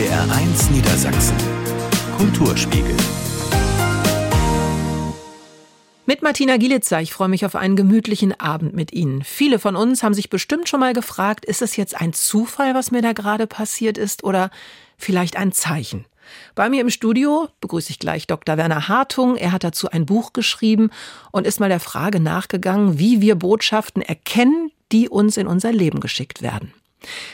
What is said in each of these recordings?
NDR1 Niedersachsen. Kulturspiegel. Mit Martina Gielitzer, ich freue mich auf einen gemütlichen Abend mit Ihnen. Viele von uns haben sich bestimmt schon mal gefragt, ist es jetzt ein Zufall, was mir da gerade passiert ist oder vielleicht ein Zeichen? Bei mir im Studio begrüße ich gleich Dr. Werner Hartung. Er hat dazu ein Buch geschrieben und ist mal der Frage nachgegangen, wie wir Botschaften erkennen, die uns in unser Leben geschickt werden.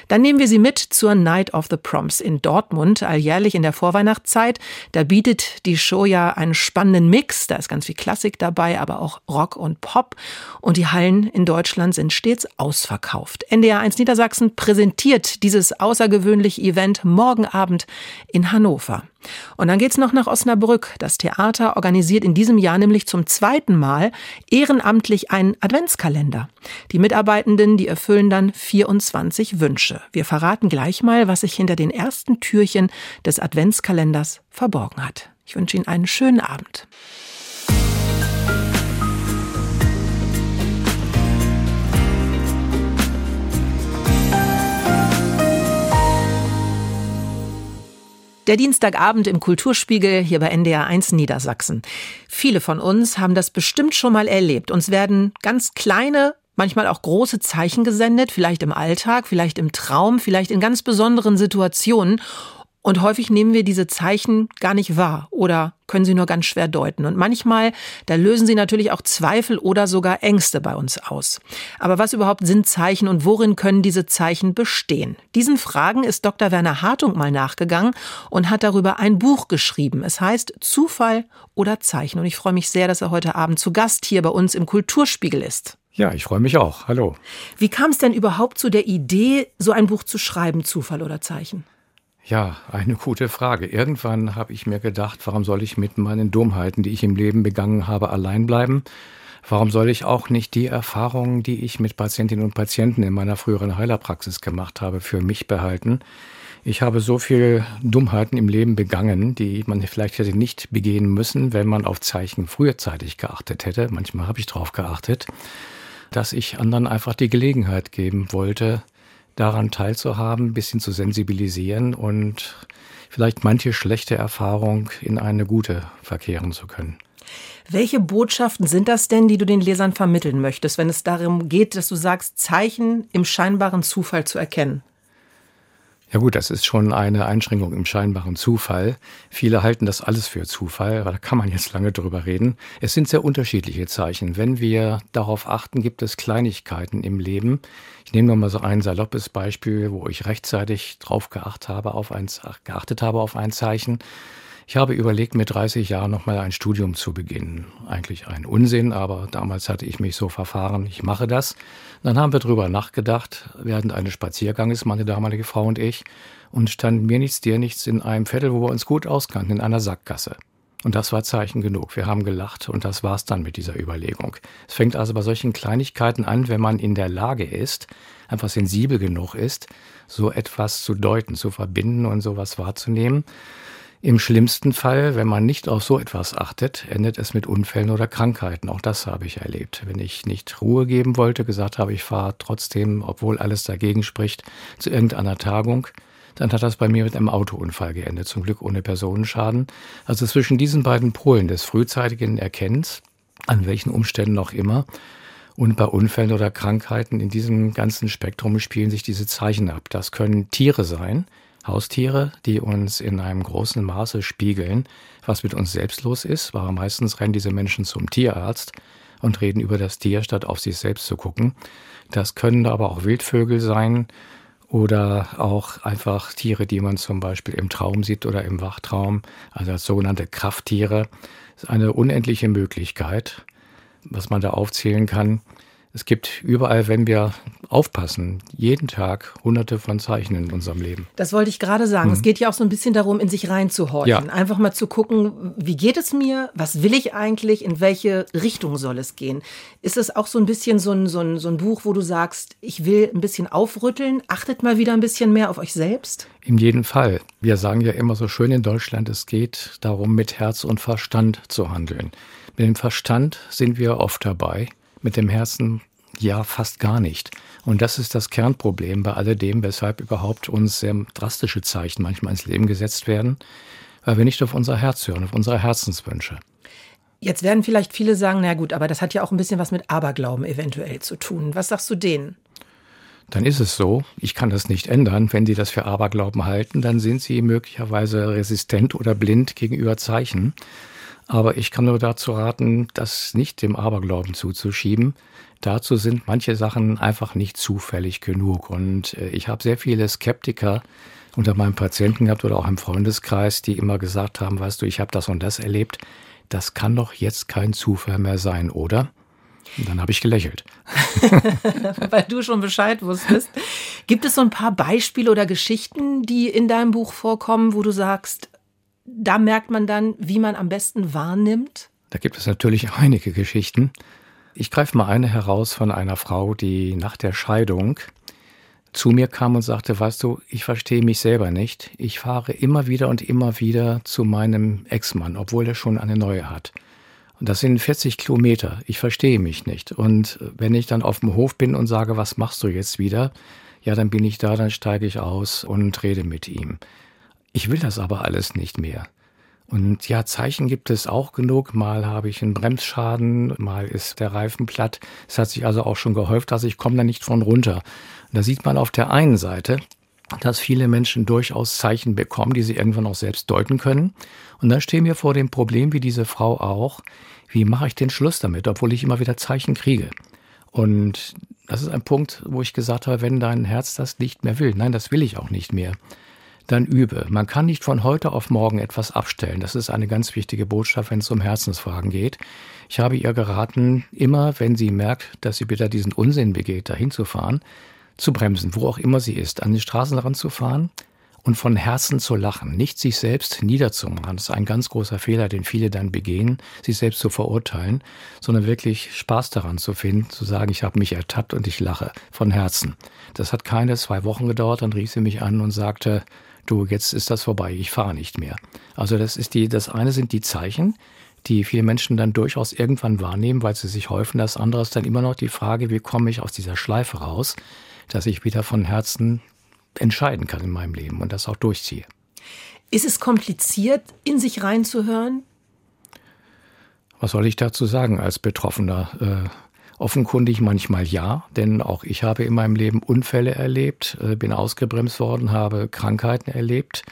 Dann nehmen wir Sie mit zur Night of the Proms in Dortmund, alljährlich in der Vorweihnachtszeit. Da bietet die Show ja einen spannenden Mix. Da ist ganz viel Klassik dabei, aber auch Rock und Pop. Und die Hallen in Deutschland sind stets ausverkauft. NDR 1 Niedersachsen präsentiert dieses außergewöhnliche Event morgen Abend in Hannover. Und dann geht's noch nach Osnabrück. Das Theater organisiert in diesem Jahr nämlich zum zweiten Mal ehrenamtlich einen Adventskalender. Die Mitarbeitenden, die erfüllen dann 24 Wünsche. Wir verraten gleich mal, was sich hinter den ersten Türchen des Adventskalenders verborgen hat. Ich wünsche Ihnen einen schönen Abend. Der Dienstagabend im Kulturspiegel hier bei NDR 1 Niedersachsen. Viele von uns haben das bestimmt schon mal erlebt. Uns werden ganz kleine, manchmal auch große Zeichen gesendet, vielleicht im Alltag, vielleicht im Traum, vielleicht in ganz besonderen Situationen. Und häufig nehmen wir diese Zeichen gar nicht wahr oder können sie nur ganz schwer deuten. Und manchmal, da lösen sie natürlich auch Zweifel oder sogar Ängste bei uns aus. Aber was überhaupt sind Zeichen und worin können diese Zeichen bestehen? Diesen Fragen ist Dr. Werner Hartung mal nachgegangen und hat darüber ein Buch geschrieben. Es heißt Zufall oder Zeichen. Und ich freue mich sehr, dass er heute Abend zu Gast hier bei uns im Kulturspiegel ist. Ja, ich freue mich auch. Hallo. Wie kam es denn überhaupt zu der Idee, so ein Buch zu schreiben, Zufall oder Zeichen? Ja, eine gute Frage. Irgendwann habe ich mir gedacht, warum soll ich mit meinen Dummheiten, die ich im Leben begangen habe, allein bleiben? Warum soll ich auch nicht die Erfahrungen, die ich mit Patientinnen und Patienten in meiner früheren Heilerpraxis gemacht habe, für mich behalten? Ich habe so viel Dummheiten im Leben begangen, die man vielleicht hätte nicht begehen müssen, wenn man auf Zeichen frühzeitig geachtet hätte. Manchmal habe ich darauf geachtet, dass ich anderen einfach die Gelegenheit geben wollte, daran teilzuhaben, ein bisschen zu sensibilisieren und vielleicht manche schlechte Erfahrung in eine gute verkehren zu können. Welche Botschaften sind das denn, die du den Lesern vermitteln möchtest, wenn es darum geht, dass du sagst, Zeichen im scheinbaren Zufall zu erkennen? Ja gut, das ist schon eine Einschränkung im scheinbaren Zufall. Viele halten das alles für Zufall, aber da kann man jetzt lange drüber reden. Es sind sehr unterschiedliche Zeichen. Wenn wir darauf achten, gibt es Kleinigkeiten im Leben. Ich nehme noch mal so ein saloppes Beispiel, wo ich rechtzeitig drauf geachtet habe auf ein, geachtet habe auf ein Zeichen. Ich habe überlegt, mit 30 Jahren nochmal ein Studium zu beginnen. Eigentlich ein Unsinn, aber damals hatte ich mich so verfahren, ich mache das. Dann haben wir drüber nachgedacht, während eines Spazierganges, meine damalige Frau und ich, und standen mir nichts, dir nichts in einem Viertel, wo wir uns gut auskannten, in einer Sackgasse. Und das war Zeichen genug. Wir haben gelacht und das war's dann mit dieser Überlegung. Es fängt also bei solchen Kleinigkeiten an, wenn man in der Lage ist, einfach sensibel genug ist, so etwas zu deuten, zu verbinden und sowas wahrzunehmen. Im schlimmsten Fall, wenn man nicht auf so etwas achtet, endet es mit Unfällen oder Krankheiten. Auch das habe ich erlebt. Wenn ich nicht Ruhe geben wollte, gesagt habe, ich fahre trotzdem, obwohl alles dagegen spricht, zu irgendeiner Tagung, dann hat das bei mir mit einem Autounfall geendet, zum Glück ohne Personenschaden. Also zwischen diesen beiden Polen des frühzeitigen Erkennens, an welchen Umständen auch immer, und bei Unfällen oder Krankheiten in diesem ganzen Spektrum spielen sich diese Zeichen ab. Das können Tiere sein, Haustiere, die uns in einem großen Maße spiegeln, was mit uns selbst los ist, weil meistens rennen diese Menschen zum Tierarzt und reden über das Tier, statt auf sich selbst zu gucken. Das können aber auch Wildvögel sein oder auch einfach Tiere, die man zum Beispiel im Traum sieht oder im Wachtraum, also als sogenannte Krafttiere. Das ist eine unendliche Möglichkeit, was man da aufzählen kann. Es gibt überall, wenn wir aufpassen, jeden Tag hunderte von Zeichen in unserem Leben. Das wollte ich gerade sagen. Mhm. Es geht ja auch so ein bisschen darum, in sich reinzuhorchen. Ja. Einfach mal zu gucken, wie geht es mir? Was will ich eigentlich? In welche Richtung soll es gehen? Ist es auch so ein bisschen so ein, so ein, so ein Buch, wo du sagst, ich will ein bisschen aufrütteln? Achtet mal wieder ein bisschen mehr auf euch selbst? In jedem Fall. Wir sagen ja immer so schön in Deutschland, es geht darum, mit Herz und Verstand zu handeln. Mit dem Verstand sind wir oft dabei mit dem Herzen Ja, fast gar nicht. Und das ist das Kernproblem bei alledem, weshalb überhaupt uns sehr drastische Zeichen manchmal ins Leben gesetzt werden, weil wir nicht auf unser Herz hören, auf unsere Herzenswünsche. Jetzt werden vielleicht viele sagen, na gut, aber das hat ja auch ein bisschen was mit Aberglauben eventuell zu tun. Was sagst du denen? Dann ist es so, ich kann das nicht ändern. Wenn Sie das für Aberglauben halten, dann sind Sie möglicherweise resistent oder blind gegenüber Zeichen. Aber ich kann nur dazu raten, das nicht dem Aberglauben zuzuschieben. Dazu sind manche Sachen einfach nicht zufällig genug. Und äh, ich habe sehr viele Skeptiker unter meinen Patienten gehabt oder auch im Freundeskreis, die immer gesagt haben, weißt du, ich habe das und das erlebt das kann doch jetzt kein Zufall mehr sein, oder? Und dann habe ich gelächelt. Weil du schon Bescheid wusstest. Gibt es so ein paar Beispiele oder Geschichten, die in deinem Buch vorkommen, wo du sagst, da merkt man dann, wie man am besten wahrnimmt? Da gibt es natürlich einige Geschichten. Ich greife mal eine heraus von einer Frau, die nach der Scheidung zu mir kam und sagte, weißt du, ich verstehe mich selber nicht. Ich fahre immer wieder und immer wieder zu meinem Ex-Mann, obwohl er schon eine neue hat. Und das sind 40 Kilometer. Ich verstehe mich nicht. Und wenn ich dann auf dem Hof bin und sage, was machst du jetzt wieder? Ja, dann bin ich da, dann steige ich aus und rede mit ihm. Ich will das aber alles nicht mehr. Und ja, Zeichen gibt es auch genug. Mal habe ich einen Bremsschaden, mal ist der Reifen platt. Es hat sich also auch schon gehäuft, dass ich komme da nicht von runter. Und da sieht man auf der einen Seite, dass viele Menschen durchaus Zeichen bekommen, die sie irgendwann auch selbst deuten können. Und dann stehen wir vor dem Problem, wie diese Frau auch, wie mache ich den Schluss damit, obwohl ich immer wieder Zeichen kriege. Und das ist ein Punkt, wo ich gesagt habe, wenn dein Herz das nicht mehr will, nein, das will ich auch nicht mehr dann übe. Man kann nicht von heute auf morgen etwas abstellen. Das ist eine ganz wichtige Botschaft, wenn es um Herzensfragen geht. Ich habe ihr geraten, immer wenn sie merkt, dass sie wieder diesen Unsinn begeht, dahin zu fahren, zu bremsen, wo auch immer sie ist, an den Straßenrand zu fahren und von Herzen zu lachen, nicht sich selbst niederzumachen. Das ist ein ganz großer Fehler, den viele dann begehen, sich selbst zu verurteilen, sondern wirklich Spaß daran zu finden, zu sagen, ich habe mich ertappt und ich lache von Herzen. Das hat keine zwei Wochen gedauert, dann rief sie mich an und sagte, du, jetzt ist das vorbei, ich fahre nicht mehr. Also das ist die, das eine sind die Zeichen, die viele Menschen dann durchaus irgendwann wahrnehmen, weil sie sich häufen. Das andere ist dann immer noch die Frage, wie komme ich aus dieser Schleife raus, dass ich wieder von Herzen entscheiden kann in meinem Leben und das auch durchziehe. Ist es kompliziert, in sich reinzuhören? Was soll ich dazu sagen als Betroffener? Äh, Offenkundig manchmal ja, denn auch ich habe in meinem Leben Unfälle erlebt, äh, bin ausgebremst worden, habe Krankheiten erlebt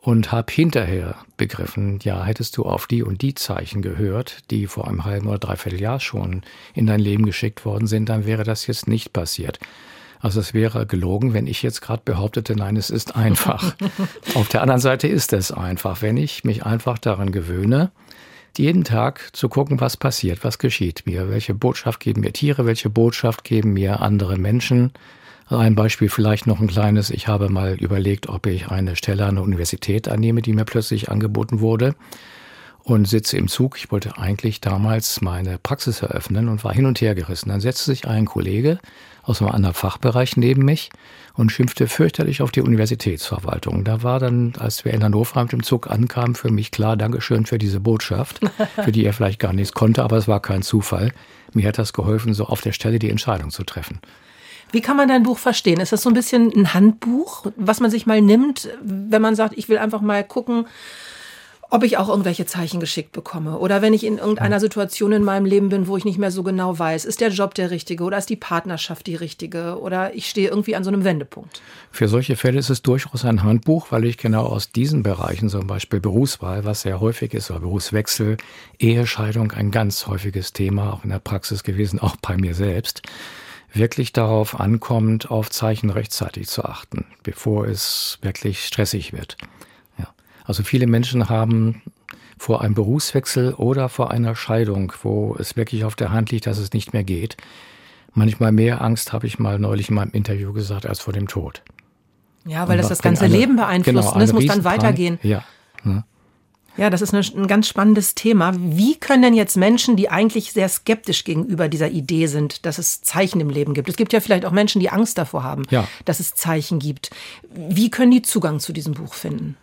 und habe hinterher begriffen, ja, hättest du auf die und die Zeichen gehört, die vor einem halben oder dreiviertel Jahr schon in dein Leben geschickt worden sind, dann wäre das jetzt nicht passiert. Also es wäre gelogen, wenn ich jetzt gerade behauptete, nein, es ist einfach. auf der anderen Seite ist es einfach, wenn ich mich einfach daran gewöhne, jeden Tag zu gucken, was passiert, was geschieht mir, welche Botschaft geben mir Tiere, welche Botschaft geben mir andere Menschen. Ein Beispiel vielleicht noch ein kleines. Ich habe mal überlegt, ob ich eine Stelle an der Universität annehme, die mir plötzlich angeboten wurde und sitze im Zug. Ich wollte eigentlich damals meine Praxis eröffnen und war hin und her gerissen. Dann setzte sich ein Kollege aus einem anderen Fachbereich neben mich und schimpfte fürchterlich auf die Universitätsverwaltung. Da war dann, als wir in Hannover mit dem Zug ankamen, für mich klar, Dankeschön für diese Botschaft, für die er vielleicht gar nichts konnte, aber es war kein Zufall. Mir hat das geholfen, so auf der Stelle die Entscheidung zu treffen. Wie kann man dein Buch verstehen? Ist das so ein bisschen ein Handbuch, was man sich mal nimmt, wenn man sagt, ich will einfach mal gucken, ob ich auch irgendwelche Zeichen geschickt bekomme oder wenn ich in irgendeiner Situation in meinem Leben bin, wo ich nicht mehr so genau weiß, ist der Job der richtige oder ist die Partnerschaft die richtige oder ich stehe irgendwie an so einem Wendepunkt. Für solche Fälle ist es durchaus ein Handbuch, weil ich genau aus diesen Bereichen, zum Beispiel Berufswahl, was sehr häufig ist, oder Berufswechsel, Ehescheidung, ein ganz häufiges Thema, auch in der Praxis gewesen, auch bei mir selbst, wirklich darauf ankommt, auf Zeichen rechtzeitig zu achten, bevor es wirklich stressig wird. Also viele Menschen haben vor einem Berufswechsel oder vor einer Scheidung, wo es wirklich auf der Hand liegt, dass es nicht mehr geht, manchmal mehr Angst, habe ich mal neulich in meinem Interview gesagt, als vor dem Tod. Ja, weil das das ganze eine, Leben beeinflusst. Genau, das muss dann weitergehen. Ja. Hm. Ja, das ist ein ganz spannendes Thema. Wie können denn jetzt Menschen, die eigentlich sehr skeptisch gegenüber dieser Idee sind, dass es Zeichen im Leben gibt? Es gibt ja vielleicht auch Menschen, die Angst davor haben, ja. dass es Zeichen gibt. Wie können die Zugang zu diesem Buch finden?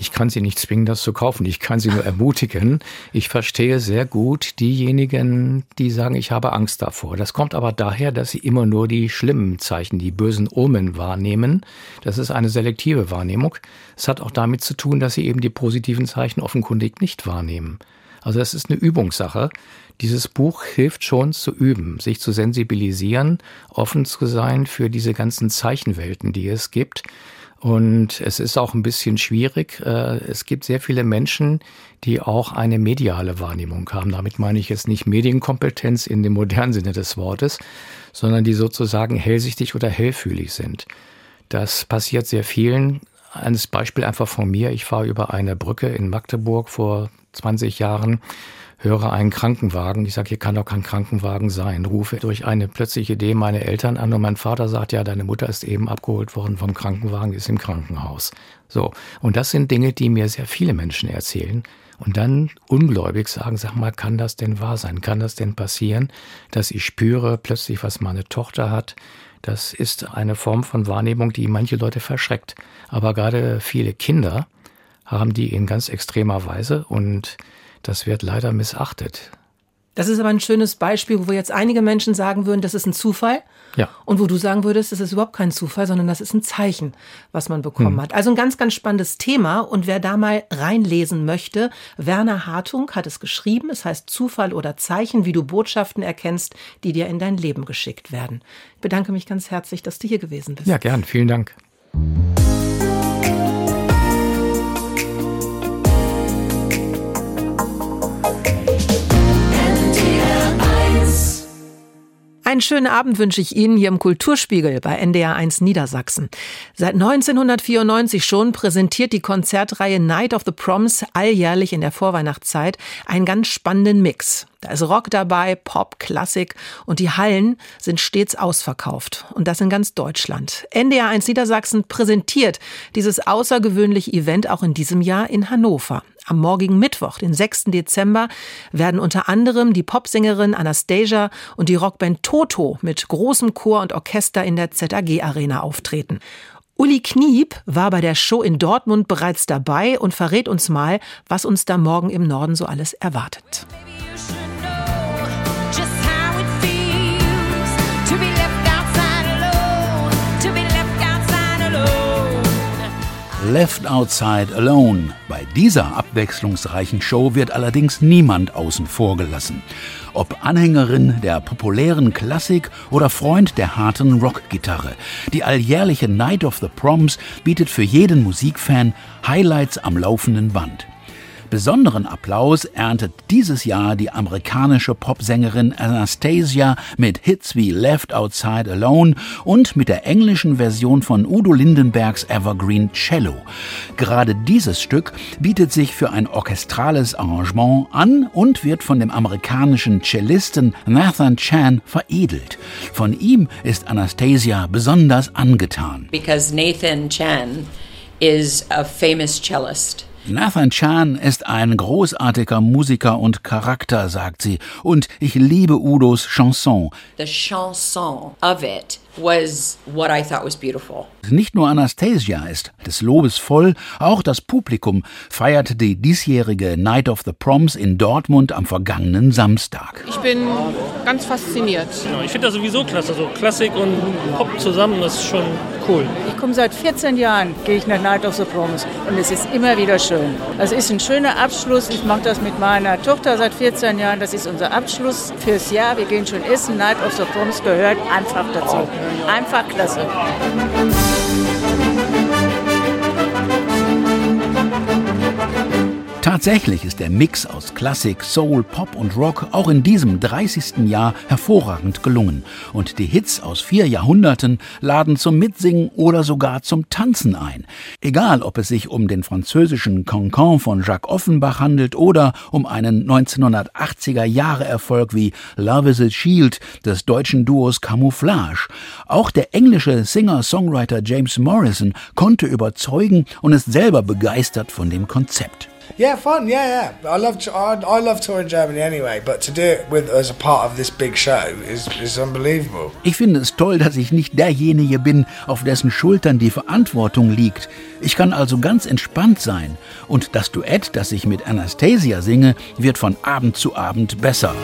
Ich kann Sie nicht zwingen, das zu kaufen. Ich kann Sie nur ermutigen. Ich verstehe sehr gut diejenigen, die sagen, ich habe Angst davor. Das kommt aber daher, dass sie immer nur die schlimmen Zeichen, die bösen Omen wahrnehmen. Das ist eine selektive Wahrnehmung. Es hat auch damit zu tun, dass sie eben die positiven Zeichen offenkundig nicht wahrnehmen. Also das ist eine Übungssache. Dieses Buch hilft schon zu üben, sich zu sensibilisieren, offen zu sein für diese ganzen Zeichenwelten, die es gibt. Und es ist auch ein bisschen schwierig. Äh, es gibt sehr viele Menschen, die auch eine mediale Wahrnehmung haben. Damit meine ich jetzt nicht Medienkompetenz in dem modernen Sinne des Wortes, sondern die sozusagen hellsichtig oder hellfühlig sind. Das passiert sehr vielen. Ein Beispiel einfach von mir. Ich fahre über eine Brücke in Magdeburg vor 20 Jahren höre einen Krankenwagen. Ich sage, hier kann doch kein Krankenwagen sein. Rufe durch eine plötzliche Idee meine Eltern an und mein Vater sagt, ja, deine Mutter ist eben abgeholt worden vom Krankenwagen, ist im Krankenhaus. So. Und das sind Dinge, die mir sehr viele Menschen erzählen. Und dann ungläubig sagen, sag mal, kann das denn wahr sein? Kann das denn passieren, dass ich spüre plötzlich, was meine Tochter hat? Das ist eine Form von Wahrnehmung, die manche Leute verschreckt. Aber gerade viele Kinder haben die in ganz extremer Weise und das wird leider missachtet. Das ist aber ein schönes Beispiel, wo jetzt einige Menschen sagen würden, das ist ein Zufall. Ja. Und wo du sagen würdest, das ist überhaupt kein Zufall, sondern das ist ein Zeichen, was man bekommen hm. hat. Also ein ganz, ganz spannendes Thema. Und wer da mal reinlesen möchte, Werner Hartung hat es geschrieben. Es heißt Zufall oder Zeichen, wie du Botschaften erkennst, die dir in dein Leben geschickt werden. Ich bedanke mich ganz herzlich, dass du hier gewesen bist. Ja, gern. Vielen Dank. Einen schönen Abend wünsche ich Ihnen hier im Kulturspiegel bei NDR 1 Niedersachsen. Seit 1994 schon präsentiert die Konzertreihe Night of the Proms alljährlich in der Vorweihnachtszeit einen ganz spannenden Mix. Da ist Rock dabei, Pop, Klassik und die Hallen sind stets ausverkauft. Und das in ganz Deutschland. NDR 1 Niedersachsen präsentiert dieses außergewöhnliche Event auch in diesem Jahr in Hannover. Am morgigen Mittwoch, den 6. Dezember, werden unter anderem die Popsängerin Anastasia und die Rockband Toto mit großem Chor und Orchester in der ZAG Arena auftreten. Uli Kniep war bei der Show in Dortmund bereits dabei und verrät uns mal, was uns da morgen im Norden so alles erwartet. Left Outside Alone. Bei dieser abwechslungsreichen Show wird allerdings niemand außen vor gelassen. Ob Anhängerin der populären Klassik oder Freund der harten Rockgitarre. Die alljährliche Night of the Proms bietet für jeden Musikfan Highlights am laufenden Band. Besonderen Applaus erntet dieses Jahr die amerikanische Popsängerin Anastasia mit Hits wie Left Outside Alone und mit der englischen Version von Udo Lindenbergs Evergreen Cello. Gerade dieses Stück bietet sich für ein orchestrales Arrangement an und wird von dem amerikanischen Cellisten Nathan Chan veredelt. Von ihm ist Anastasia besonders angetan. Because Nathan Chan is a famous cellist. Nathan Chan ist ein großartiger Musiker und Charakter, sagt sie. Und ich liebe Udos Chanson. The chanson of it was what I thought was beautiful. Nicht nur Anastasia ist des Lobes voll, auch das Publikum feierte die diesjährige Night of the Proms in Dortmund am vergangenen Samstag. Ich bin ganz fasziniert. ich finde das sowieso klasse, so Klassik und Pop zusammen, das ist schon cool. Ich komme seit 14 Jahren, gehe ich nach Night of the Proms und es ist immer wieder schön. Es ist ein schöner Abschluss. Ich mache das mit meiner Tochter seit 14 Jahren. Das ist unser Abschluss fürs Jahr. Wir gehen schon essen. Night of the Proms gehört einfach dazu. Einfach klasse. Tatsächlich ist der Mix aus Klassik, Soul, Pop und Rock auch in diesem 30. Jahr hervorragend gelungen. Und die Hits aus vier Jahrhunderten laden zum Mitsingen oder sogar zum Tanzen ein. Egal, ob es sich um den französischen Cancan von Jacques Offenbach handelt oder um einen 1980er Jahre Erfolg wie Love is a Shield des deutschen Duos Camouflage. Auch der englische Singer-Songwriter James Morrison konnte überzeugen und ist selber begeistert von dem Konzept. Yeah, fun. Yeah, yeah. I love I, I love touring Germany anyway, but to do it with as a part of this big show is is unbelievable. Ich finde es toll, dass ich nicht derjenige bin, auf dessen Schultern die Verantwortung liegt. Ich kann also ganz entspannt sein und das Duett, das ich mit Anastasia singe, wird von Abend zu Abend besser.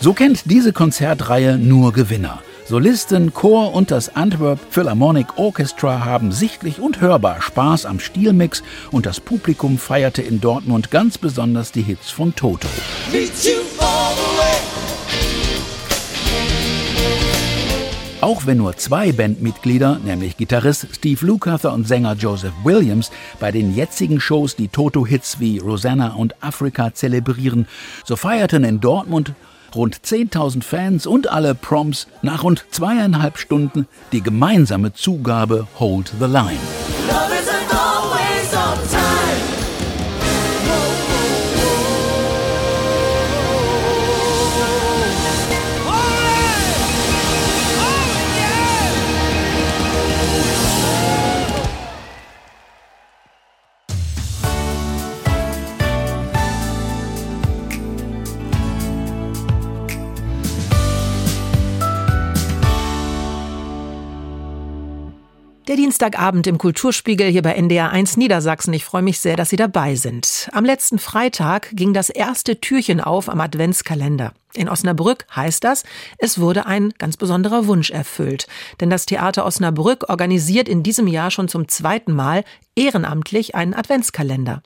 So kennt diese Konzertreihe nur Gewinner. Solisten, Chor und das Antwerp Philharmonic Orchestra haben sichtlich und hörbar Spaß am Stilmix und das Publikum feierte in Dortmund ganz besonders die Hits von Toto. Auch wenn nur zwei Bandmitglieder, nämlich Gitarrist Steve Lukather und Sänger Joseph Williams, bei den jetzigen Shows die Toto-Hits wie Rosanna und Africa zelebrieren, so feierten in Dortmund rund 10.000 Fans und alle Proms nach rund zweieinhalb Stunden die gemeinsame Zugabe Hold the Line. Dienstagabend im Kulturspiegel hier bei NDR 1 Niedersachsen. Ich freue mich sehr, dass Sie dabei sind. Am letzten Freitag ging das erste Türchen auf am Adventskalender. In Osnabrück heißt das, es wurde ein ganz besonderer Wunsch erfüllt. Denn das Theater Osnabrück organisiert in diesem Jahr schon zum zweiten Mal ehrenamtlich einen Adventskalender.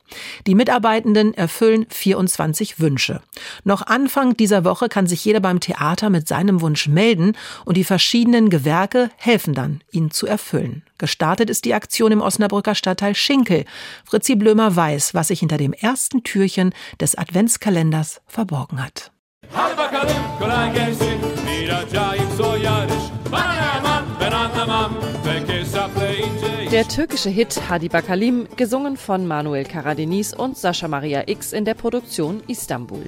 Die Mitarbeitenden erfüllen 24 Wünsche. Noch Anfang dieser Woche kann sich jeder beim Theater mit seinem Wunsch melden und die verschiedenen Gewerke helfen dann, ihn zu erfüllen. Gestartet ist die Aktion im Osnabrücker Stadtteil Schinkel. Fritzi Blömer weiß, was sich hinter dem ersten Türchen des Adventskalenders verborgen hat. Hadi bakalım kolay gelsin. Bir acayip soyarış Bana ne aman ben anlamam. Pek hesaplayınca Der türkische Hit Hadi Bakalim, gesungen von Manuel Karadeniz und Sascha Maria X in der Produktion Istanbul.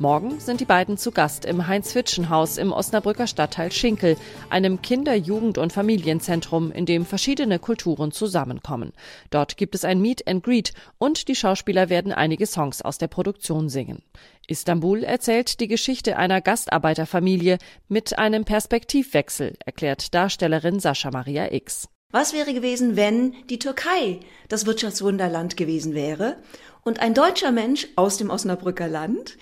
Morgen sind die beiden zu Gast im Heinz-Fitschen-Haus im Osnabrücker Stadtteil Schinkel, einem Kinder-, Jugend- und Familienzentrum, in dem verschiedene Kulturen zusammenkommen. Dort gibt es ein Meet and Greet und die Schauspieler werden einige Songs aus der Produktion singen. Istanbul erzählt die Geschichte einer Gastarbeiterfamilie mit einem Perspektivwechsel, erklärt Darstellerin Sascha Maria X. Was wäre gewesen, wenn die Türkei das Wirtschaftswunderland gewesen wäre und ein deutscher Mensch aus dem Osnabrücker Land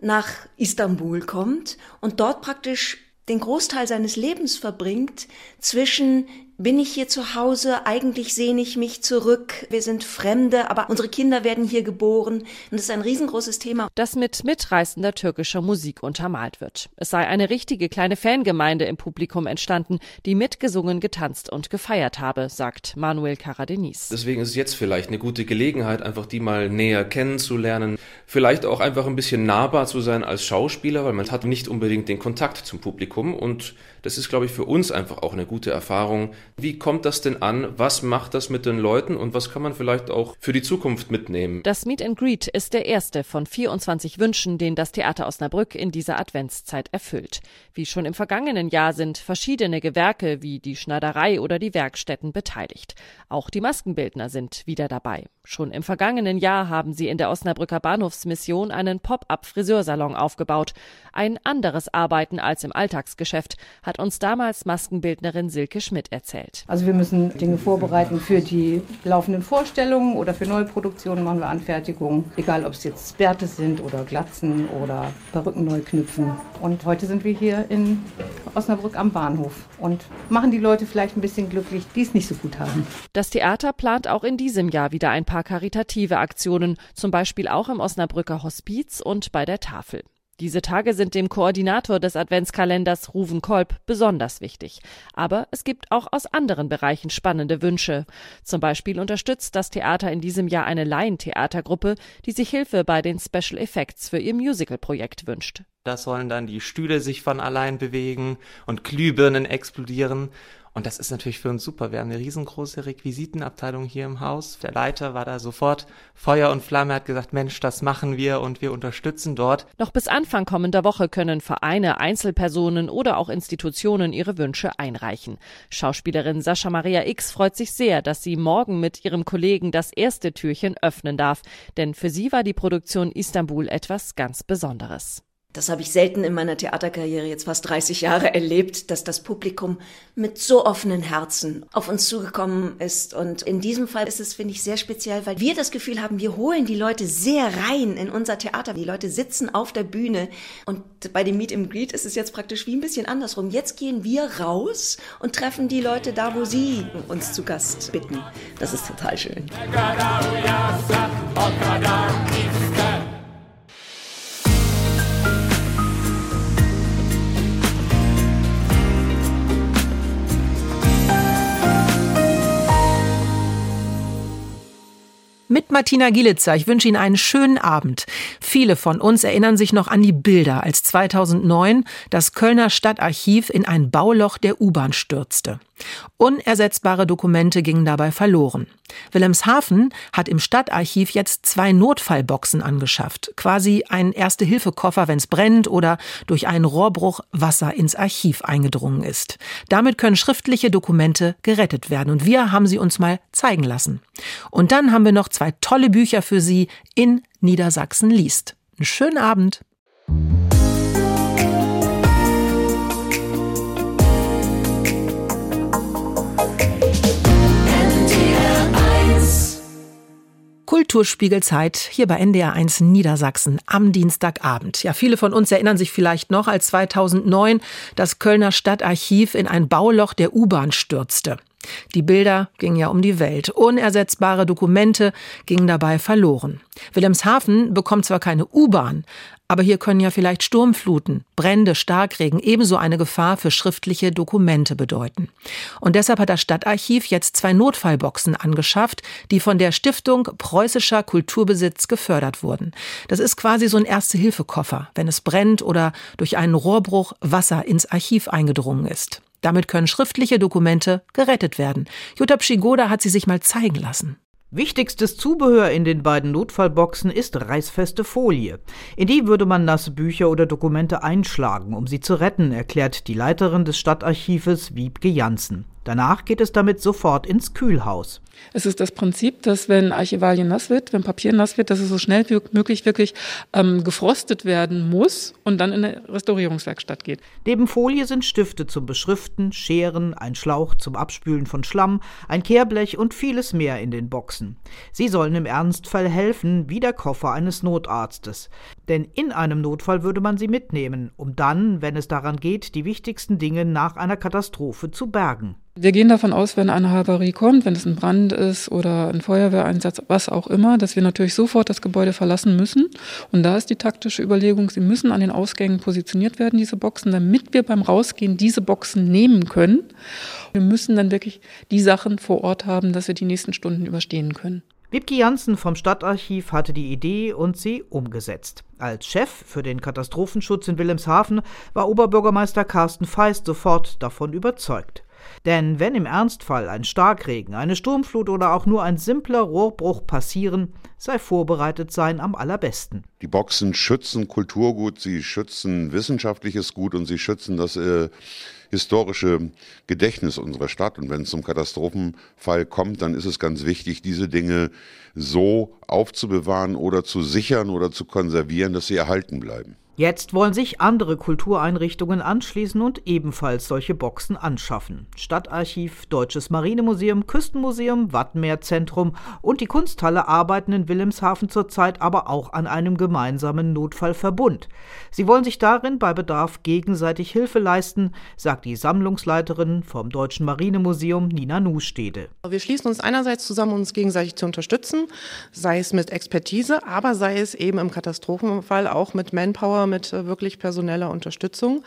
nach Istanbul kommt und dort praktisch den Großteil seines Lebens verbringt zwischen bin ich hier zu Hause, eigentlich sehne ich mich zurück, wir sind Fremde, aber unsere Kinder werden hier geboren und das ist ein riesengroßes Thema. Das mit mitreißender türkischer Musik untermalt wird. Es sei eine richtige kleine Fangemeinde im Publikum entstanden, die mitgesungen, getanzt und gefeiert habe, sagt Manuel Karadeniz. Deswegen ist es jetzt vielleicht eine gute Gelegenheit, einfach die mal näher kennenzulernen, vielleicht auch einfach ein bisschen nahbar zu sein als Schauspieler, weil man hat nicht unbedingt den Kontakt zum Publikum und das ist, glaube ich, für uns einfach auch eine gute Erfahrung. Wie kommt das denn an? Was macht das mit den Leuten und was kann man vielleicht auch für die Zukunft mitnehmen? Das Meet and Greet ist der erste von 24 Wünschen, den das Theater Osnabrück in dieser Adventszeit erfüllt. Wie schon im vergangenen Jahr sind verschiedene Gewerke wie die Schneiderei oder die Werkstätten beteiligt. Auch die Maskenbildner sind wieder dabei. Schon im vergangenen Jahr haben sie in der Osnabrücker Bahnhofsmission einen Pop-up-Friseursalon aufgebaut. Ein anderes Arbeiten als im Alltagsgeschäft hat uns damals Maskenbildnerin Silke Schmidt erzählt. Also wir müssen Dinge vorbereiten für die laufenden Vorstellungen oder für neue Produktionen machen wir Anfertigungen, egal ob es jetzt Bärte sind oder Glatzen oder Perücken neu knüpfen. Und heute sind wir hier in Osnabrück am Bahnhof und machen die Leute vielleicht ein bisschen glücklich, die es nicht so gut haben. Das Theater plant auch in diesem Jahr wieder ein paar karitative Aktionen, zum Beispiel auch im Osnabrücker Hospiz und bei der Tafel. Diese Tage sind dem Koordinator des Adventskalenders Ruven Kolb besonders wichtig. Aber es gibt auch aus anderen Bereichen spannende Wünsche. Zum Beispiel unterstützt das Theater in diesem Jahr eine Laientheatergruppe, die sich Hilfe bei den Special Effects für ihr Musicalprojekt wünscht. Da sollen dann die Stühle sich von allein bewegen und Glühbirnen explodieren. Und das ist natürlich für uns super. Wir haben eine riesengroße Requisitenabteilung hier im Haus. Der Leiter war da sofort Feuer und Flamme, hat gesagt, Mensch, das machen wir und wir unterstützen dort. Noch bis Anfang kommender Woche können Vereine, Einzelpersonen oder auch Institutionen ihre Wünsche einreichen. Schauspielerin Sascha Maria X freut sich sehr, dass sie morgen mit ihrem Kollegen das erste Türchen öffnen darf. Denn für sie war die Produktion Istanbul etwas ganz Besonderes. Das habe ich selten in meiner Theaterkarriere jetzt fast 30 Jahre erlebt, dass das Publikum mit so offenen Herzen auf uns zugekommen ist. Und in diesem Fall ist es, finde ich, sehr speziell, weil wir das Gefühl haben, wir holen die Leute sehr rein in unser Theater. Die Leute sitzen auf der Bühne und bei dem Meet and Greet ist es jetzt praktisch wie ein bisschen andersrum. Jetzt gehen wir raus und treffen die Leute da, wo sie uns zu Gast bitten. Das ist total schön. Mit Martina Gielitzer. Ich wünsche Ihnen einen schönen Abend. Viele von uns erinnern sich noch an die Bilder, als 2009 das Kölner Stadtarchiv in ein Bauloch der U-Bahn stürzte. Unersetzbare Dokumente gingen dabei verloren. Wilhelmshaven hat im Stadtarchiv jetzt zwei Notfallboxen angeschafft, quasi ein Erste-Hilfe-Koffer, wenn es brennt oder durch einen Rohrbruch Wasser ins Archiv eingedrungen ist. Damit können schriftliche Dokumente gerettet werden und wir haben sie uns mal zeigen lassen. Und dann haben wir noch zwei tolle Bücher für Sie in Niedersachsen liest. Einen schönen Abend. Kulturspiegelzeit hier bei NDR1 Niedersachsen am Dienstagabend. Ja, viele von uns erinnern sich vielleicht noch, als 2009 das Kölner Stadtarchiv in ein Bauloch der U-Bahn stürzte. Die Bilder gingen ja um die Welt. Unersetzbare Dokumente gingen dabei verloren. Wilhelmshaven bekommt zwar keine U-Bahn, aber hier können ja vielleicht Sturmfluten, Brände, Starkregen ebenso eine Gefahr für schriftliche Dokumente bedeuten. Und deshalb hat das Stadtarchiv jetzt zwei Notfallboxen angeschafft, die von der Stiftung Preußischer Kulturbesitz gefördert wurden. Das ist quasi so ein Erste-Hilfe-Koffer, wenn es brennt oder durch einen Rohrbruch Wasser ins Archiv eingedrungen ist. Damit können schriftliche Dokumente gerettet werden. Jutta Pschigoda hat sie sich mal zeigen lassen. Wichtigstes Zubehör in den beiden Notfallboxen ist reißfeste Folie. In die würde man nasse Bücher oder Dokumente einschlagen, um sie zu retten, erklärt die Leiterin des Stadtarchives Wiebke Janssen. Danach geht es damit sofort ins Kühlhaus. Es ist das Prinzip, dass wenn Archivalien nass wird, wenn Papier nass wird, dass es so schnell wie möglich wirklich ähm, gefrostet werden muss und dann in eine Restaurierungswerkstatt geht. Neben Folie sind Stifte zum Beschriften, Scheren, ein Schlauch zum Abspülen von Schlamm, ein Kehrblech und vieles mehr in den Boxen. Sie sollen im Ernstfall helfen, wie der Koffer eines Notarztes. Denn in einem Notfall würde man sie mitnehmen, um dann, wenn es daran geht, die wichtigsten Dinge nach einer Katastrophe zu bergen. Wir gehen davon aus, wenn eine Havarie kommt, wenn es ein Brand ist oder ein Feuerwehreinsatz, was auch immer, dass wir natürlich sofort das Gebäude verlassen müssen. Und da ist die taktische Überlegung, sie müssen an den Ausgängen positioniert werden, diese Boxen, damit wir beim Rausgehen diese Boxen nehmen können. Wir müssen dann wirklich die Sachen vor Ort haben, dass wir die nächsten Stunden überstehen können. Wiebke Janssen vom Stadtarchiv hatte die Idee und sie umgesetzt. Als Chef für den Katastrophenschutz in Wilhelmshaven war Oberbürgermeister Carsten Feist sofort davon überzeugt. Denn wenn im Ernstfall ein Starkregen, eine Sturmflut oder auch nur ein simpler Rohrbruch passieren, sei vorbereitet sein am allerbesten. Die Boxen schützen Kulturgut, sie schützen wissenschaftliches Gut und sie schützen das äh, historische Gedächtnis unserer Stadt. Und wenn es zum Katastrophenfall kommt, dann ist es ganz wichtig, diese Dinge so aufzubewahren oder zu sichern oder zu konservieren, dass sie erhalten bleiben. Jetzt wollen sich andere Kultureinrichtungen anschließen und ebenfalls solche Boxen anschaffen. Stadtarchiv, Deutsches Marinemuseum, Küstenmuseum, Wattenmeerzentrum und die Kunsthalle arbeiten in Wilhelmshaven zurzeit aber auch an einem gemeinsamen Notfallverbund. Sie wollen sich darin bei Bedarf gegenseitig Hilfe leisten, sagt die Sammlungsleiterin vom Deutschen Marinemuseum Nina Nustede. Wir schließen uns einerseits zusammen, um uns gegenseitig zu unterstützen, sei es mit Expertise, aber sei es eben im Katastrophenfall auch mit Manpower, mit äh, wirklich personeller Unterstützung.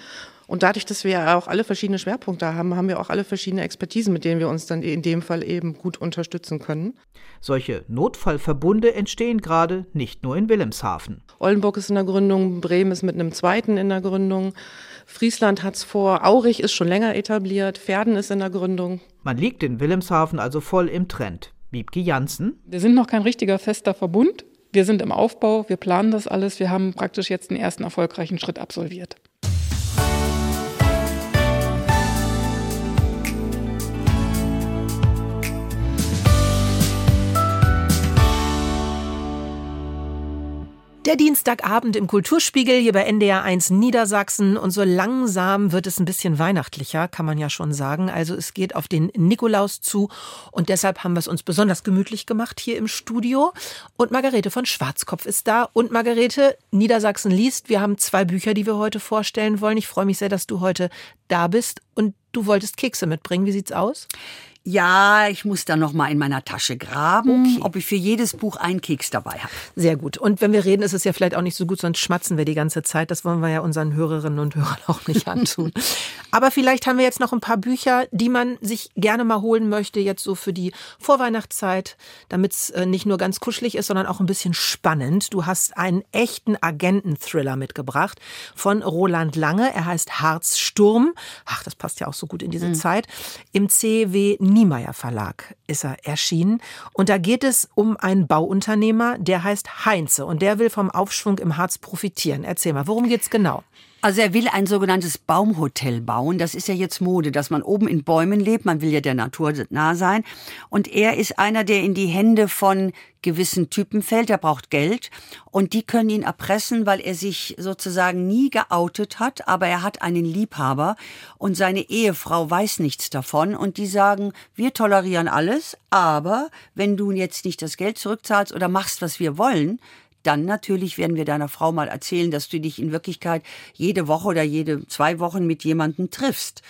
Und dadurch, dass wir auch alle verschiedene Schwerpunkte haben, haben wir auch alle verschiedene Expertisen, mit denen wir uns dann in dem Fall eben gut unterstützen können. Solche Notfallverbunde entstehen gerade nicht nur in Wilhelmshaven. Oldenburg ist in der Gründung, Bremen ist mit einem zweiten in der Gründung. Friesland hat's vor, Aurich ist schon länger etabliert, Pferden ist in der Gründung. Man liegt in Wilhelmshaven also voll im Trend. Wiebke Janssen. Wir sind noch kein richtiger fester Verbund. Wir sind im Aufbau, wir planen das alles. Wir haben praktisch jetzt den ersten erfolgreichen Schritt absolviert. Der Dienstagabend im Kulturspiegel hier bei NDR 1 Niedersachsen und so langsam wird es ein bisschen weihnachtlicher, kann man ja schon sagen. Also es geht auf den Nikolaus zu und deshalb haben wir es uns besonders gemütlich gemacht hier im Studio. Und Margarete von Schwarzkopf ist da und Margarete, Niedersachsen liest. Wir haben zwei Bücher, die wir heute vorstellen wollen. Ich freue mich sehr, dass du heute da bist und du wolltest Kekse mitbringen. Wie sieht's aus? Ja, ich muss dann noch mal in meiner Tasche graben, okay. ob ich für jedes Buch einen Keks dabei habe. Sehr gut. Und wenn wir reden, ist es ja vielleicht auch nicht so gut, sonst schmatzen wir die ganze Zeit. Das wollen wir ja unseren Hörerinnen und Hörern auch nicht antun. Aber vielleicht haben wir jetzt noch ein paar Bücher, die man sich gerne mal holen möchte, jetzt so für die Vorweihnachtszeit, damit es äh, nicht nur ganz kuschelig ist, sondern auch ein bisschen spannend. Du hast einen echten Agenten-Thriller mitgebracht von Roland Lange. Er heißt Harzsturm. Ach, das passt ja auch so gut in diese mhm. Zeit. Im CW Niemeyer Verlag ist er erschienen. Und da geht es um einen Bauunternehmer, der heißt Heinze und der will vom Aufschwung im Harz profitieren. Erzähl mal, worum geht's genau? Also er will ein sogenanntes Baumhotel bauen. Das ist ja jetzt Mode, dass man oben in Bäumen lebt. Man will ja der Natur nah sein. Und er ist einer, der in die Hände von gewissen Typen fällt. Er braucht Geld. Und die können ihn erpressen, weil er sich sozusagen nie geoutet hat. Aber er hat einen Liebhaber. Und seine Ehefrau weiß nichts davon. Und die sagen, wir tolerieren alles. Aber wenn du jetzt nicht das Geld zurückzahlst oder machst, was wir wollen, dann natürlich werden wir deiner Frau mal erzählen, dass du dich in Wirklichkeit jede Woche oder jede zwei Wochen mit jemandem triffst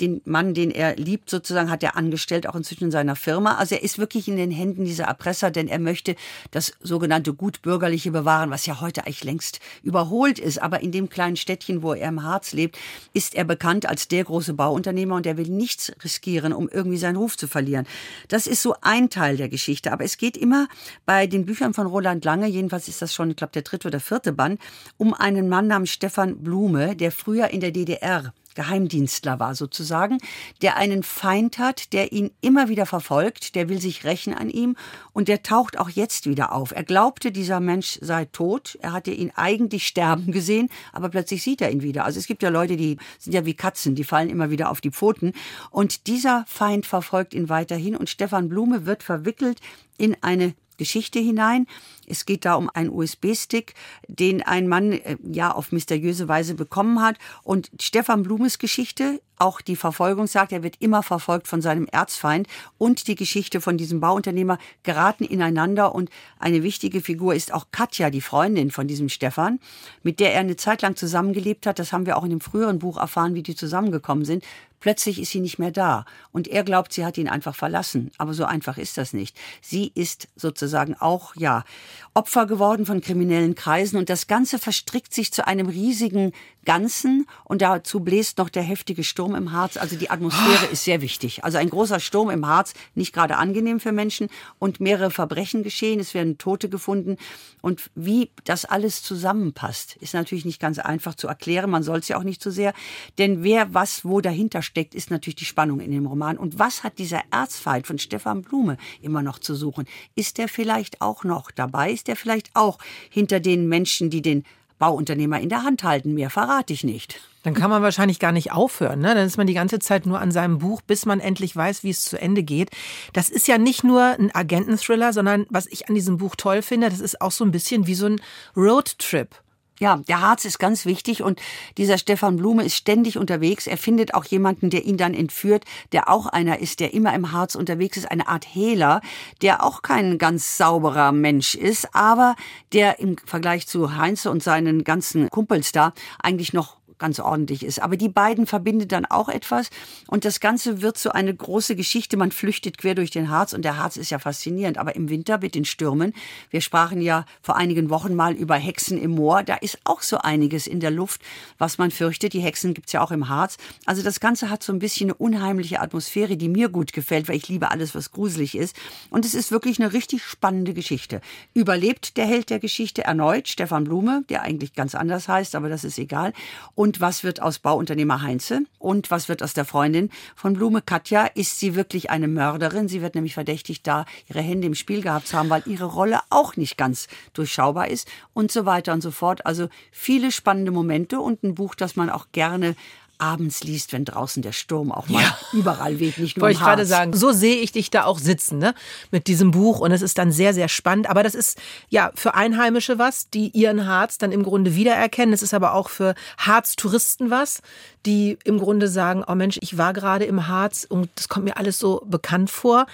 den Mann, den er liebt, sozusagen, hat er angestellt, auch inzwischen in seiner Firma. Also er ist wirklich in den Händen dieser Erpresser, denn er möchte das sogenannte Gutbürgerliche bewahren, was ja heute eigentlich längst überholt ist. Aber in dem kleinen Städtchen, wo er im Harz lebt, ist er bekannt als der große Bauunternehmer und er will nichts riskieren, um irgendwie seinen Ruf zu verlieren. Das ist so ein Teil der Geschichte. Aber es geht immer bei den Büchern von Roland Lange, jedenfalls ist das schon, ich glaube, der dritte oder vierte Band, um einen Mann namens Stefan Blume, der früher in der DDR Geheimdienstler war sozusagen, der einen Feind hat, der ihn immer wieder verfolgt, der will sich rächen an ihm und der taucht auch jetzt wieder auf. Er glaubte, dieser Mensch sei tot, er hatte ihn eigentlich sterben gesehen, aber plötzlich sieht er ihn wieder. Also es gibt ja Leute, die sind ja wie Katzen, die fallen immer wieder auf die Pfoten und dieser Feind verfolgt ihn weiterhin und Stefan Blume wird verwickelt in eine Geschichte hinein. Es geht da um einen USB-Stick, den ein Mann äh, ja auf mysteriöse Weise bekommen hat. Und Stefan Blumes Geschichte, auch die Verfolgung sagt, er wird immer verfolgt von seinem Erzfeind und die Geschichte von diesem Bauunternehmer geraten ineinander und eine wichtige Figur ist auch Katja, die Freundin von diesem Stefan, mit der er eine Zeit lang zusammengelebt hat. Das haben wir auch in dem früheren Buch erfahren, wie die zusammengekommen sind. Plötzlich ist sie nicht mehr da und er glaubt, sie hat ihn einfach verlassen. Aber so einfach ist das nicht. Sie ist sozusagen auch, ja, Opfer geworden von kriminellen Kreisen. Und das Ganze verstrickt sich zu einem riesigen Ganzen und dazu bläst noch der heftige Sturm im Harz. Also die Atmosphäre ist sehr wichtig. Also ein großer Sturm im Harz, nicht gerade angenehm für Menschen und mehrere Verbrechen geschehen. Es werden Tote gefunden und wie das alles zusammenpasst, ist natürlich nicht ganz einfach zu erklären. Man soll es ja auch nicht zu so sehr, denn wer was wo dahinter steckt, ist natürlich die Spannung in dem Roman. Und was hat dieser Erzfeind von Stefan Blume immer noch zu suchen? Ist der vielleicht auch noch dabei? Ist der vielleicht auch hinter den Menschen, die den Bauunternehmer in der Hand halten. Mehr verrate ich nicht. Dann kann man wahrscheinlich gar nicht aufhören. Ne? Dann ist man die ganze Zeit nur an seinem Buch, bis man endlich weiß, wie es zu Ende geht. Das ist ja nicht nur ein Agententhriller, sondern was ich an diesem Buch toll finde, das ist auch so ein bisschen wie so ein Roadtrip. Ja, der Harz ist ganz wichtig und dieser Stefan Blume ist ständig unterwegs. Er findet auch jemanden, der ihn dann entführt, der auch einer ist, der immer im Harz unterwegs ist, eine Art Hehler, der auch kein ganz sauberer Mensch ist, aber der im Vergleich zu Heinze und seinen ganzen Kumpels da eigentlich noch ganz ordentlich ist. Aber die beiden verbindet dann auch etwas und das Ganze wird so eine große Geschichte. Man flüchtet quer durch den Harz und der Harz ist ja faszinierend. Aber im Winter mit den Stürmen, wir sprachen ja vor einigen Wochen mal über Hexen im Moor, da ist auch so einiges in der Luft, was man fürchtet. Die Hexen gibt's ja auch im Harz. Also das Ganze hat so ein bisschen eine unheimliche Atmosphäre, die mir gut gefällt, weil ich liebe alles, was gruselig ist. Und es ist wirklich eine richtig spannende Geschichte. Überlebt der Held der Geschichte erneut, Stefan Blume, der eigentlich ganz anders heißt, aber das ist egal. Und Und was wird aus Bauunternehmer Heinze? Und was wird aus der Freundin von Blume Katja? Ist sie wirklich eine Mörderin? Sie wird nämlich verdächtigt, da ihre Hände im Spiel gehabt zu haben, weil ihre Rolle auch nicht ganz durchschaubar ist und so weiter und so fort. Also viele spannende Momente und ein Buch, das man auch gerne abends liest, wenn draußen der Sturm auch mal ja. überall weht, nicht nur Wollte ich gerade sagen, so sehe ich dich da auch sitzen, ne? Mit diesem Buch und es ist dann sehr, sehr spannend. Aber das ist ja für Einheimische was, die ihren Harz dann im Grunde wiedererkennen. Es ist aber auch für Harz-Touristen was, die im Grunde sagen, oh Mensch, ich war gerade im Harz und das kommt mir alles so bekannt vor.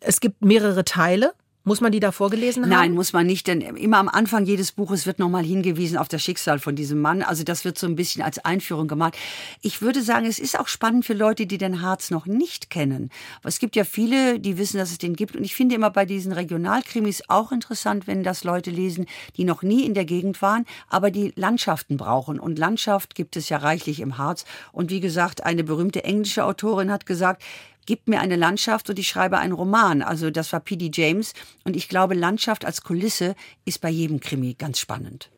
Es gibt mehrere Teile. Muss man die da vorgelesen haben? Nein, muss man nicht, denn immer am Anfang jedes Buches wird nochmal hingewiesen auf das Schicksal von diesem Mann. Also das wird so ein bisschen als Einführung gemacht. Ich würde sagen, es ist auch spannend für Leute, die den Harz noch nicht kennen. Aber es gibt ja viele, die wissen, dass es den gibt. Und ich finde immer bei diesen Regionalkrimis auch interessant, wenn das Leute lesen, die noch nie in der Gegend waren, aber die Landschaften brauchen. Und Landschaft gibt es ja reichlich im Harz. Und wie gesagt, eine berühmte englische Autorin hat gesagt, gib mir eine Landschaft und ich schreibe einen Roman. Also das war P.D. James. Und ich glaube, Landschaft als Kulisse ist bei jedem Krimi ganz spannend.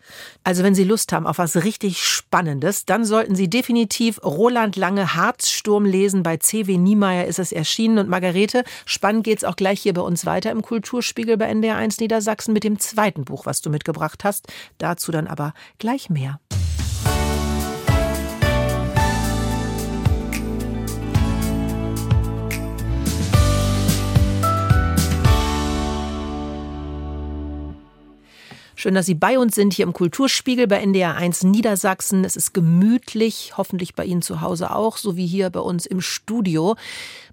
Also wenn Sie Lust haben auf was richtig Spannendes, dann sollten Sie definitiv Roland Lange Harzsturm lesen. Bei C.W. Niemeyer ist es erschienen. Und Margarete, spannend geht es auch gleich hier bei uns weiter im Kulturspiegel bei NDR 1 Niedersachsen mit dem zweiten Buch, was du mitgebracht hast. Dazu dann aber gleich mehr. Schön, dass Sie bei uns sind hier im Kulturspiegel bei NDR 1 Niedersachsen. Es ist gemütlich, hoffentlich bei Ihnen zu Hause auch, so wie hier bei uns im Studio.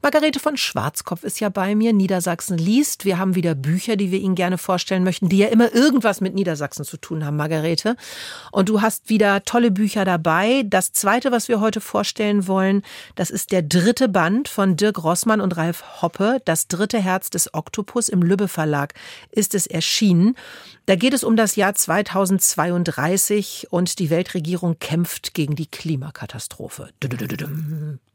Margarete von Schwarzkopf ist ja bei mir. Niedersachsen liest. Wir haben wieder Bücher, die wir Ihnen gerne vorstellen möchten, die ja immer irgendwas mit Niedersachsen zu tun haben, Margarete. Und du hast wieder tolle Bücher dabei. Das zweite, was wir heute vorstellen wollen, das ist der dritte Band von Dirk Rossmann und Ralf Hoppe. Das dritte Herz des Oktopus im Lübbe Verlag ist es erschienen. Da geht es um das Jahr 2032 und die Weltregierung kämpft gegen die Klimakatastrophe.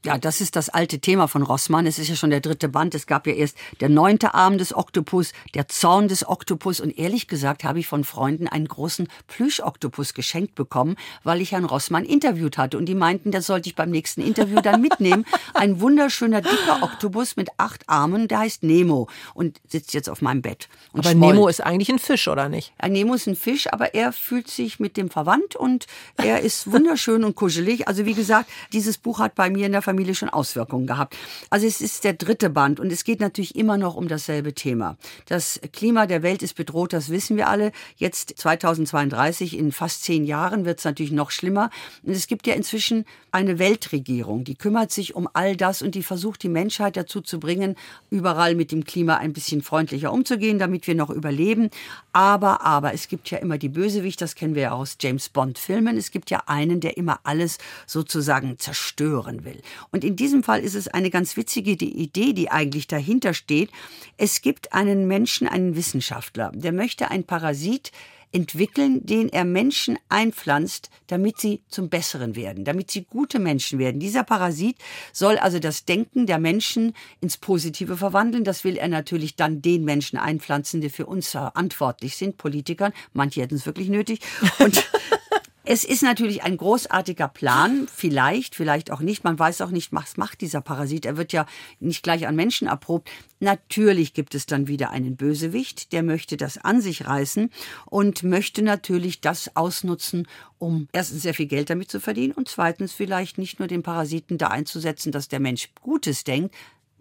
Ja, das ist das alte Thema von Rossmann. Es ist ja schon der dritte Band. Es gab ja erst der neunte Arm des Oktopus, der Zorn des Oktopus. Und ehrlich gesagt habe ich von Freunden einen großen Plüschoktopus geschenkt bekommen, weil ich Herrn Rossmann interviewt hatte. Und die meinten, das sollte ich beim nächsten Interview dann mitnehmen. Ein wunderschöner, dicker Oktopus mit acht Armen, der heißt Nemo und sitzt jetzt auf meinem Bett. Aber schmollt. Nemo ist eigentlich ein Fisch, oder nicht? Ein Nemo ist ein Fisch, aber er fühlt sich mit dem verwandt und er ist wunderschön und kuschelig. Also wie gesagt, dieses Buch hat bei mir in der Familie schon Auswirkungen gehabt. Also es ist der dritte Band und es geht natürlich immer noch um dasselbe Thema. Das Klima der Welt ist bedroht, das wissen wir alle. Jetzt 2032, in fast zehn Jahren, wird es natürlich noch schlimmer. Und es gibt ja inzwischen eine Weltregierung, die kümmert sich um all das und die versucht, die Menschheit dazu zu bringen, überall mit dem Klima ein bisschen freundlicher umzugehen, damit wir noch überleben. Aber aber, es gibt ja immer die Bösewicht, das kennen wir ja aus James Bond-Filmen. Es gibt ja einen, der immer alles sozusagen zerstören will. Und in diesem Fall ist es eine ganz witzige Idee, die eigentlich dahinter steht. Es gibt einen Menschen, einen Wissenschaftler, der möchte ein Parasit entwickeln, den er Menschen einpflanzt, damit sie zum Besseren werden, damit sie gute Menschen werden. Dieser Parasit soll also das Denken der Menschen ins Positive verwandeln. Das will er natürlich dann den Menschen einpflanzen, die für uns verantwortlich sind, Politikern. Manche hätten es wirklich nötig. Und Es ist natürlich ein großartiger Plan, vielleicht, vielleicht auch nicht. Man weiß auch nicht, was macht dieser Parasit. Er wird ja nicht gleich an Menschen erprobt. Natürlich gibt es dann wieder einen Bösewicht, der möchte das an sich reißen und möchte natürlich das ausnutzen, um erstens sehr viel Geld damit zu verdienen und zweitens vielleicht nicht nur den Parasiten da einzusetzen, dass der Mensch Gutes denkt,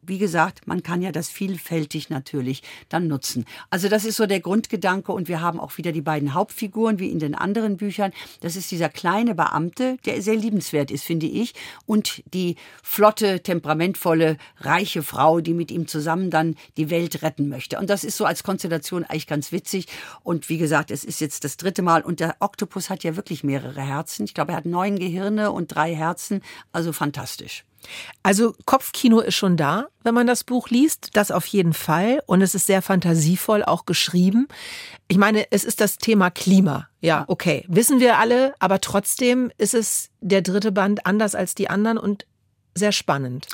wie gesagt, man kann ja das vielfältig natürlich dann nutzen. Also das ist so der Grundgedanke und wir haben auch wieder die beiden Hauptfiguren wie in den anderen Büchern. Das ist dieser kleine Beamte, der sehr liebenswert ist, finde ich, und die flotte, temperamentvolle, reiche Frau, die mit ihm zusammen dann die Welt retten möchte. Und das ist so als Konstellation eigentlich ganz witzig. Und wie gesagt, es ist jetzt das dritte Mal und der Oktopus hat ja wirklich mehrere Herzen. Ich glaube, er hat neun Gehirne und drei Herzen. Also fantastisch. Also Kopfkino ist schon da, wenn man das Buch liest, das auf jeden Fall. Und es ist sehr fantasievoll auch geschrieben. Ich meine, es ist das Thema Klima. Ja, okay, wissen wir alle, aber trotzdem ist es der dritte Band anders als die anderen und sehr spannend.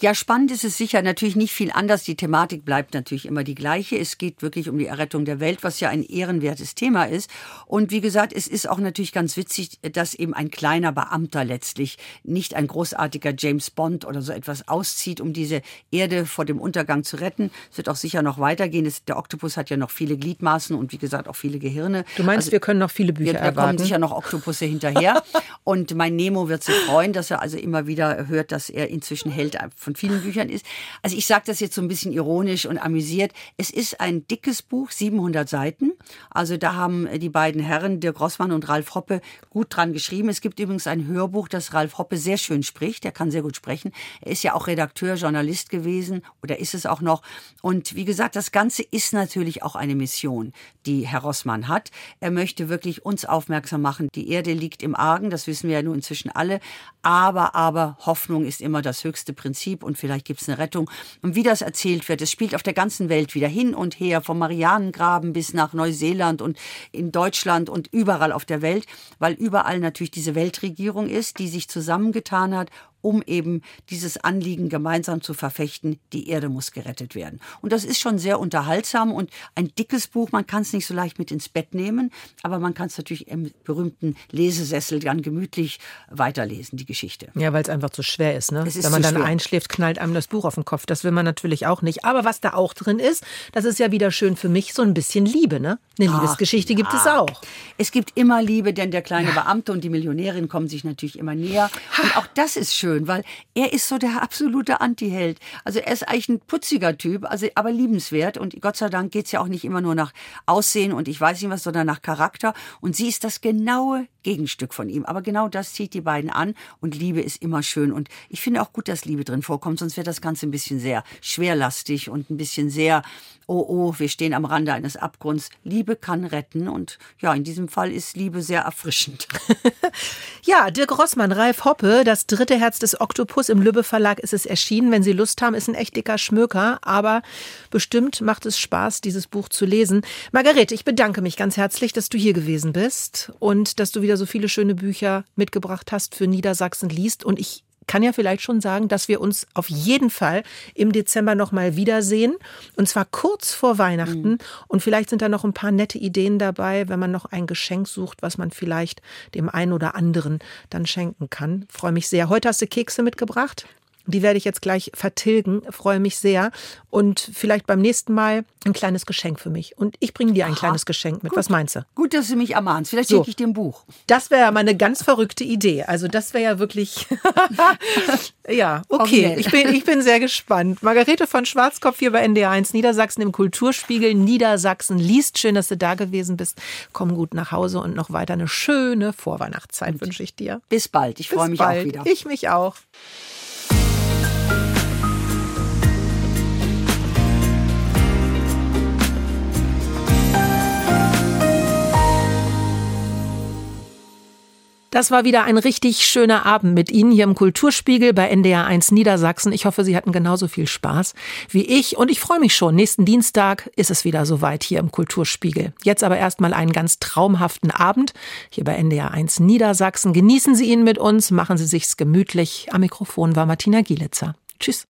Ja, spannend ist es sicher. Natürlich nicht viel anders. Die Thematik bleibt natürlich immer die gleiche. Es geht wirklich um die Errettung der Welt, was ja ein ehrenwertes Thema ist. Und wie gesagt, es ist auch natürlich ganz witzig, dass eben ein kleiner Beamter letztlich nicht ein großartiger James Bond oder so etwas auszieht, um diese Erde vor dem Untergang zu retten. Es wird auch sicher noch weitergehen. Der Oktopus hat ja noch viele Gliedmaßen und wie gesagt auch viele Gehirne. Du meinst, also, wir können noch viele Bücher wir, erwarten? Da kommen sicher noch Oktopusse hinterher. und mein Nemo wird sich freuen, dass er also immer wieder hört, dass er inzwischen Held von vielen Büchern ist. Also ich sage das jetzt so ein bisschen ironisch und amüsiert. Es ist ein dickes Buch, 700 Seiten. Also da haben die beiden Herren, Dirk Rossmann und Ralf Hoppe, gut dran geschrieben. Es gibt übrigens ein Hörbuch, das Ralf Hoppe sehr schön spricht. Er kann sehr gut sprechen. Er ist ja auch Redakteur, Journalist gewesen oder ist es auch noch. Und wie gesagt, das Ganze ist natürlich auch eine Mission, die Herr Rossmann hat. Er möchte wirklich uns aufmerksam machen. Die Erde liegt im Argen, das wissen wir ja nun inzwischen alle. Aber, aber Hoffnung ist immer das höchste Prinzip und vielleicht gibt es eine Rettung. Und wie das erzählt wird, es spielt auf der ganzen Welt wieder hin und her, vom Marianengraben bis nach Neuseeland und in Deutschland und überall auf der Welt, weil überall natürlich diese Weltregierung ist, die sich zusammengetan hat, um eben dieses Anliegen gemeinsam zu verfechten, die Erde muss gerettet werden. Und das ist schon sehr unterhaltsam und ein dickes Buch, man kann es nicht so leicht mit ins Bett nehmen, aber man kann es natürlich im berühmten Lesesessel dann gemütlich weiterlesen, die Geschichte. Ja, weil es einfach zu schwer ist, ne? ist Wenn man dann schwer. einschläft, knallt einem das Buch auf den Kopf. Das will man natürlich auch nicht. Aber was da auch drin ist, das ist ja wieder schön für mich, so ein bisschen Liebe, ne? Eine Ach, Liebesgeschichte gibt es ja. auch. Es gibt immer Liebe, denn der kleine Beamte und die Millionärin kommen sich natürlich immer näher. Und auch das ist schön, weil er ist so der absolute Antiheld. Also er ist eigentlich ein putziger Typ, also aber liebenswert. Und Gott sei Dank geht's ja auch nicht immer nur nach Aussehen und ich weiß nicht was, sondern nach Charakter. Und sie ist das genaue Gegenstück von ihm. Aber genau das zieht die beiden an. Und Liebe ist immer schön. Und ich finde auch gut, dass Liebe drin vorkommt, sonst wird das Ganze ein bisschen sehr schwerlastig und ein bisschen sehr, oh oh, wir stehen am Rande eines Abgrunds. Liebe kann retten. Und ja, in diesem Fall ist Liebe sehr erfrischend. Ja, Dirk Rossmann, Ralf Hoppe, das dritte Herz des Oktopus im Lübbe Verlag ist es erschienen. Wenn Sie Lust haben, ist ein echt dicker Schmöker, aber bestimmt macht es Spaß, dieses Buch zu lesen. Margarete, ich bedanke mich ganz herzlich, dass du hier gewesen bist und dass du wieder so viele schöne Bücher mitgebracht hast für Niedersachsen liest und ich kann ja vielleicht schon sagen, dass wir uns auf jeden Fall im Dezember noch mal wiedersehen und zwar kurz vor Weihnachten mhm. und vielleicht sind da noch ein paar nette Ideen dabei, wenn man noch ein Geschenk sucht, was man vielleicht dem einen oder anderen dann schenken kann. Freue mich sehr. Heute hast du Kekse mitgebracht. Die werde ich jetzt gleich vertilgen, freue mich sehr. Und vielleicht beim nächsten Mal ein kleines Geschenk für mich. Und ich bringe dir ein Aha, kleines Geschenk mit. Gut. Was meinst du? Gut, dass du mich ermahnst. Vielleicht so. schicke ich dir ein Buch. Das wäre ja mal eine ganz verrückte Idee. Also das wäre ja wirklich. ja, okay. Ich bin, ich bin sehr gespannt. Margarete von Schwarzkopf hier bei NDR1 Niedersachsen im Kulturspiegel. Niedersachsen liest. Schön, dass du da gewesen bist. Komm gut nach Hause und noch weiter eine schöne Vorweihnachtszeit wünsche ich dir. Bis bald. Ich freue mich bald. auch wieder. Ich mich auch. Das war wieder ein richtig schöner Abend mit Ihnen hier im Kulturspiegel bei NDR1 Niedersachsen. Ich hoffe, Sie hatten genauso viel Spaß wie ich und ich freue mich schon. Nächsten Dienstag ist es wieder soweit hier im Kulturspiegel. Jetzt aber erstmal einen ganz traumhaften Abend hier bei NDR1 Niedersachsen. Genießen Sie ihn mit uns, machen Sie sich's gemütlich. Am Mikrofon war Martina Gielitzer. Tschüss.